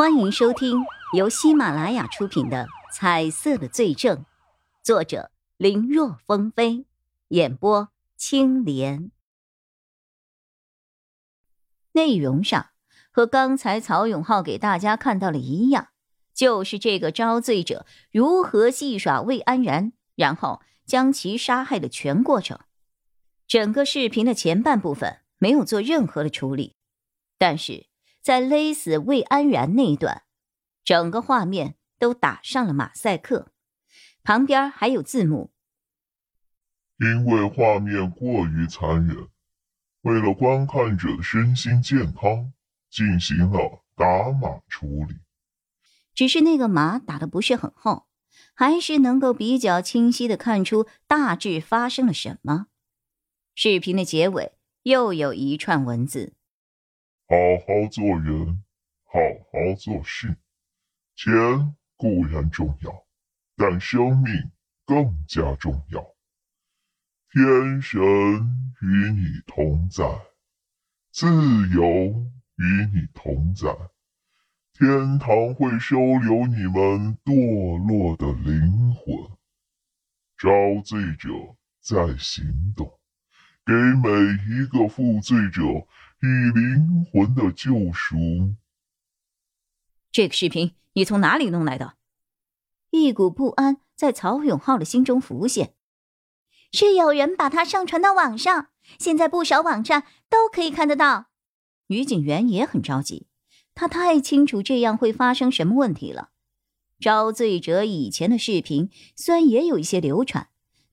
欢迎收听由喜马拉雅出品的《彩色的罪证》，作者林若风飞，演播青莲。内容上和刚才曹永浩给大家看到的一样，就是这个招罪者如何戏耍魏安然，然后将其杀害的全过程。整个视频的前半部分没有做任何的处理，但是。在勒死魏安然那一段，整个画面都打上了马赛克，旁边还有字幕。因为画面过于残忍，为了观看者的身心健康，进行了打码处理。只是那个码打的不是很厚，还是能够比较清晰的看出大致发生了什么。视频的结尾又有一串文字。好好做人，好好做事。钱固然重要，但生命更加重要。天神与你同在，自由与你同在。天堂会收留你们堕落的灵魂。招罪者在行动，给每一个负罪者。以灵魂的救赎。这个视频你从哪里弄来的？一股不安在曹永浩的心中浮现。是有人把它上传到网上，现在不少网站都可以看得到。女警员也很着急，她太清楚这样会发生什么问题了。招罪者以前的视频虽然也有一些流传，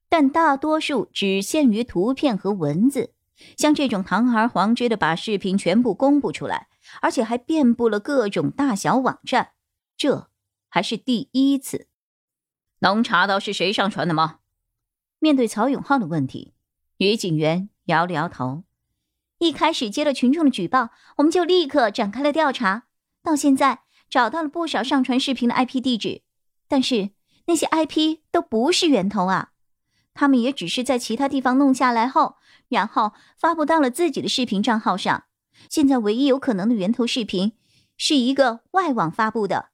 但大多数只限于图片和文字。像这种堂而皇之的把视频全部公布出来，而且还遍布了各种大小网站，这还是第一次。能查到是谁上传的吗？面对曹永浩的问题，女警员摇了摇头。一开始接了群众的举报，我们就立刻展开了调查，到现在找到了不少上传视频的 IP 地址，但是那些 IP 都不是源头啊。他们也只是在其他地方弄下来后，然后发布到了自己的视频账号上。现在唯一有可能的源头视频，是一个外网发布的。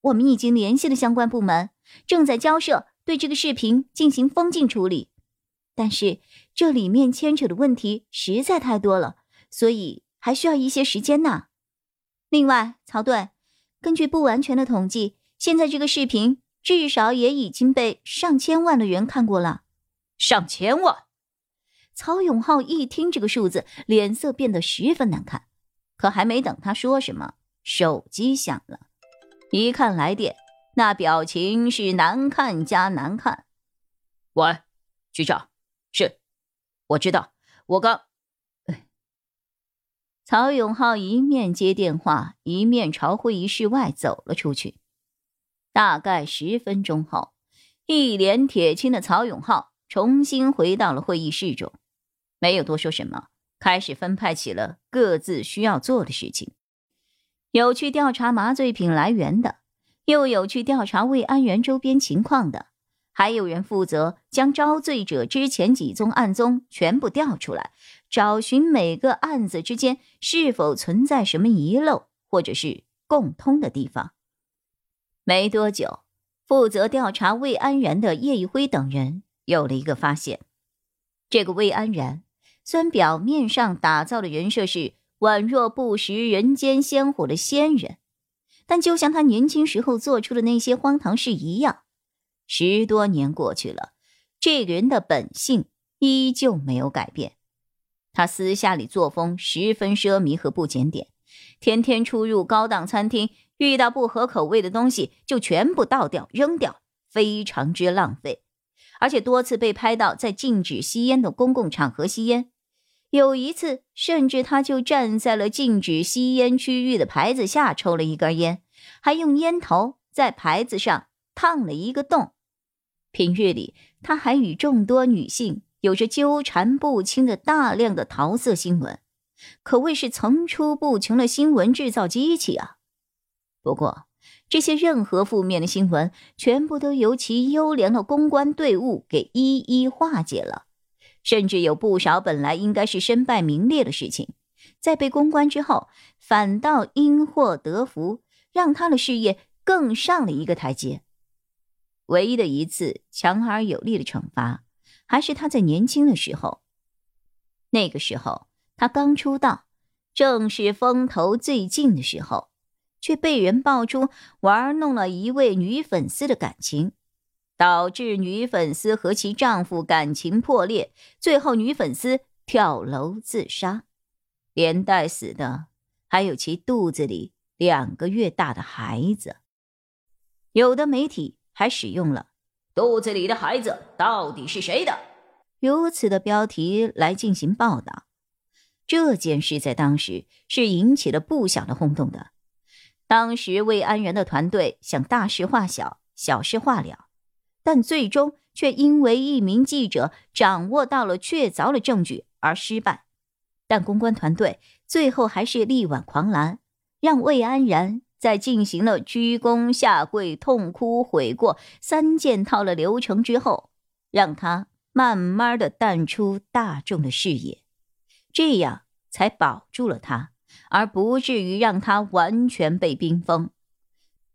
我们已经联系了相关部门，正在交涉对这个视频进行封禁处理。但是这里面牵扯的问题实在太多了，所以还需要一些时间呢。另外，曹队，根据不完全的统计，现在这个视频至少也已经被上千万的人看过了。上千万！曹永浩一听这个数字，脸色变得十分难看。可还没等他说什么，手机响了，一看来电，那表情是难看加难看。喂，局长，是，我知道，我刚……曹永浩一面接电话，一面朝会议室外走了出去。大概十分钟后，一脸铁青的曹永浩。重新回到了会议室中，没有多说什么，开始分派起了各自需要做的事情。有去调查麻醉品来源的，又有去调查魏安源周边情况的，还有人负责将招罪者之前几宗案宗全部调出来，找寻每个案子之间是否存在什么遗漏或者是共通的地方。没多久，负责调查魏安然的叶一辉等人。有了一个发现，这个魏安然虽然表面上打造的人设是宛若不食人间鲜活的仙人，但就像他年轻时候做出的那些荒唐事一样，十多年过去了，这个人的本性依旧没有改变。他私下里作风十分奢靡和不检点，天天出入高档餐厅，遇到不合口味的东西就全部倒掉扔掉，非常之浪费。而且多次被拍到在禁止吸烟的公共场合吸烟，有一次甚至他就站在了禁止吸烟区域的牌子下抽了一根烟，还用烟头在牌子上烫了一个洞。平日里，他还与众多女性有着纠缠不清的大量的桃色新闻，可谓是层出不穷的新闻制造机器啊。不过，这些任何负面的新闻，全部都由其优良的公关队伍给一一化解了。甚至有不少本来应该是身败名裂的事情，在被公关之后，反倒因祸得福，让他的事业更上了一个台阶。唯一的一次强而有力的惩罚，还是他在年轻的时候。那个时候他刚出道，正是风头最劲的时候，却被人爆出玩弄了一位女粉丝的感情，导致女粉丝和其丈夫感情破裂，最后女粉丝跳楼自杀，连带死的还有其肚子里两个月大的孩子。有的媒体。还使用了“肚子里的孩子到底是谁的”如此的标题来进行报道。这件事在当时是引起了不小的轰动的。当时魏安然的团队想大事化小，小事化了，但最终却因为一名记者掌握到了确凿的证据而失败。但公关团队最后还是力挽狂澜，让魏安然。在进行了鞠躬下跪、痛哭悔过三件套的流程之后，让他慢慢的淡出大众的视野，这样才保住了他，而不至于让他完全被冰封。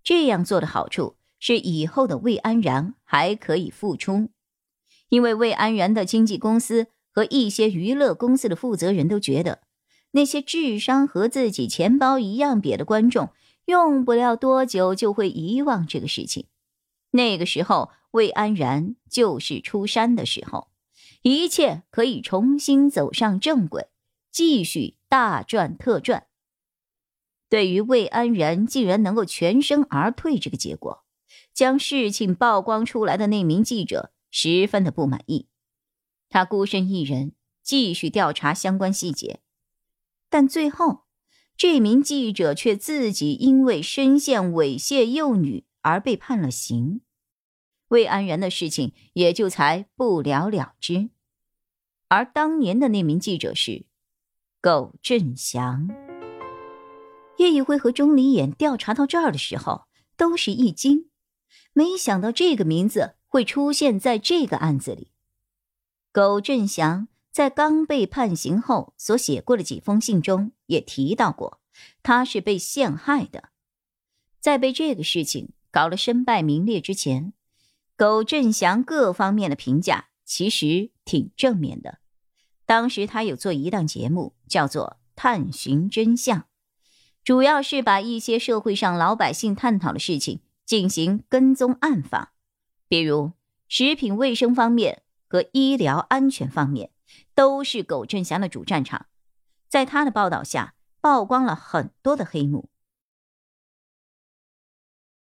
这样做的好处是，以后的魏安然还可以复出，因为魏安然的经纪公司和一些娱乐公司的负责人都觉得，那些智商和自己钱包一样瘪的观众。用不了多久就会遗忘这个事情，那个时候魏安然就是出山的时候，一切可以重新走上正轨，继续大赚特赚。对于魏安然竟然能够全身而退这个结果，将事情曝光出来的那名记者十分的不满意，他孤身一人继续调查相关细节，但最后。这名记者却自己因为深陷猥亵幼女而被判了刑，魏安然的事情也就才不了了之。而当年的那名记者是苟振祥。叶一辉和钟离眼调查到这儿的时候，都是一惊，没想到这个名字会出现在这个案子里。苟振祥。在刚被判刑后所写过的几封信中，也提到过他是被陷害的。在被这个事情搞得身败名裂之前，苟振祥各方面的评价其实挺正面的。当时他有做一档节目，叫做《探寻真相》，主要是把一些社会上老百姓探讨的事情进行跟踪暗访，比如食品卫生方面和医疗安全方面。都是苟振祥的主战场，在他的报道下，曝光了很多的黑幕。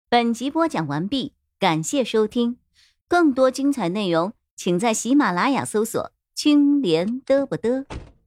本集播讲完毕，感谢收听，更多精彩内容，请在喜马拉雅搜索“青莲嘚不嘚”。